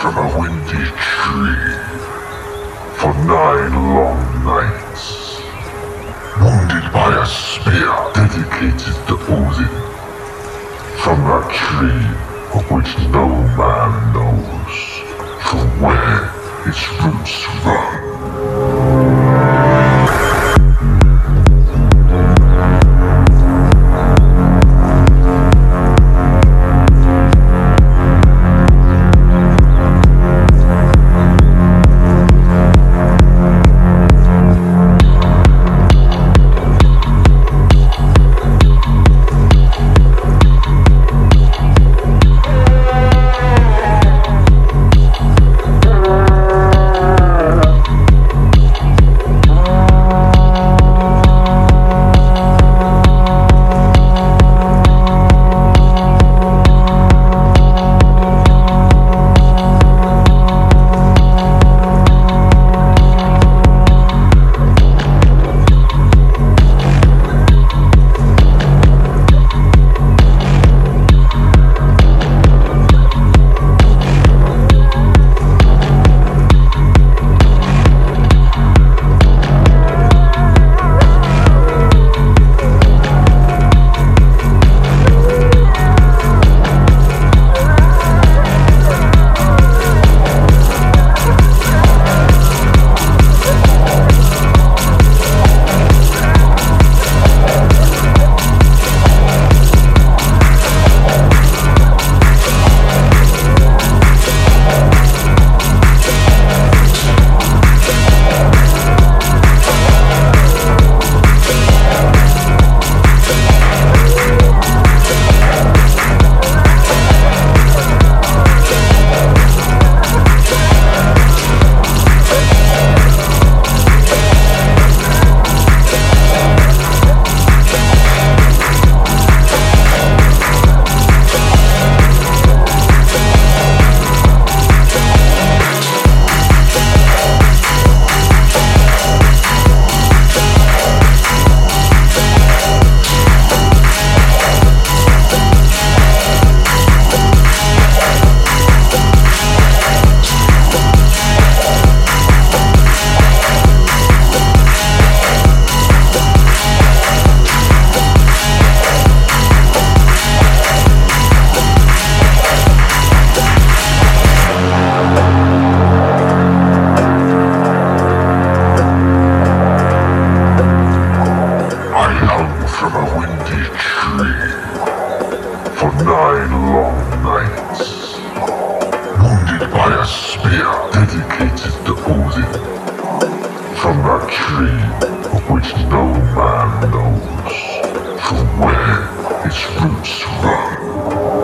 from a windy tree for nine long nights, wounded by a spear dedicated to Odin from that tree of which no man knows from where its roots run. From that tree of which no man knows from where its roots run.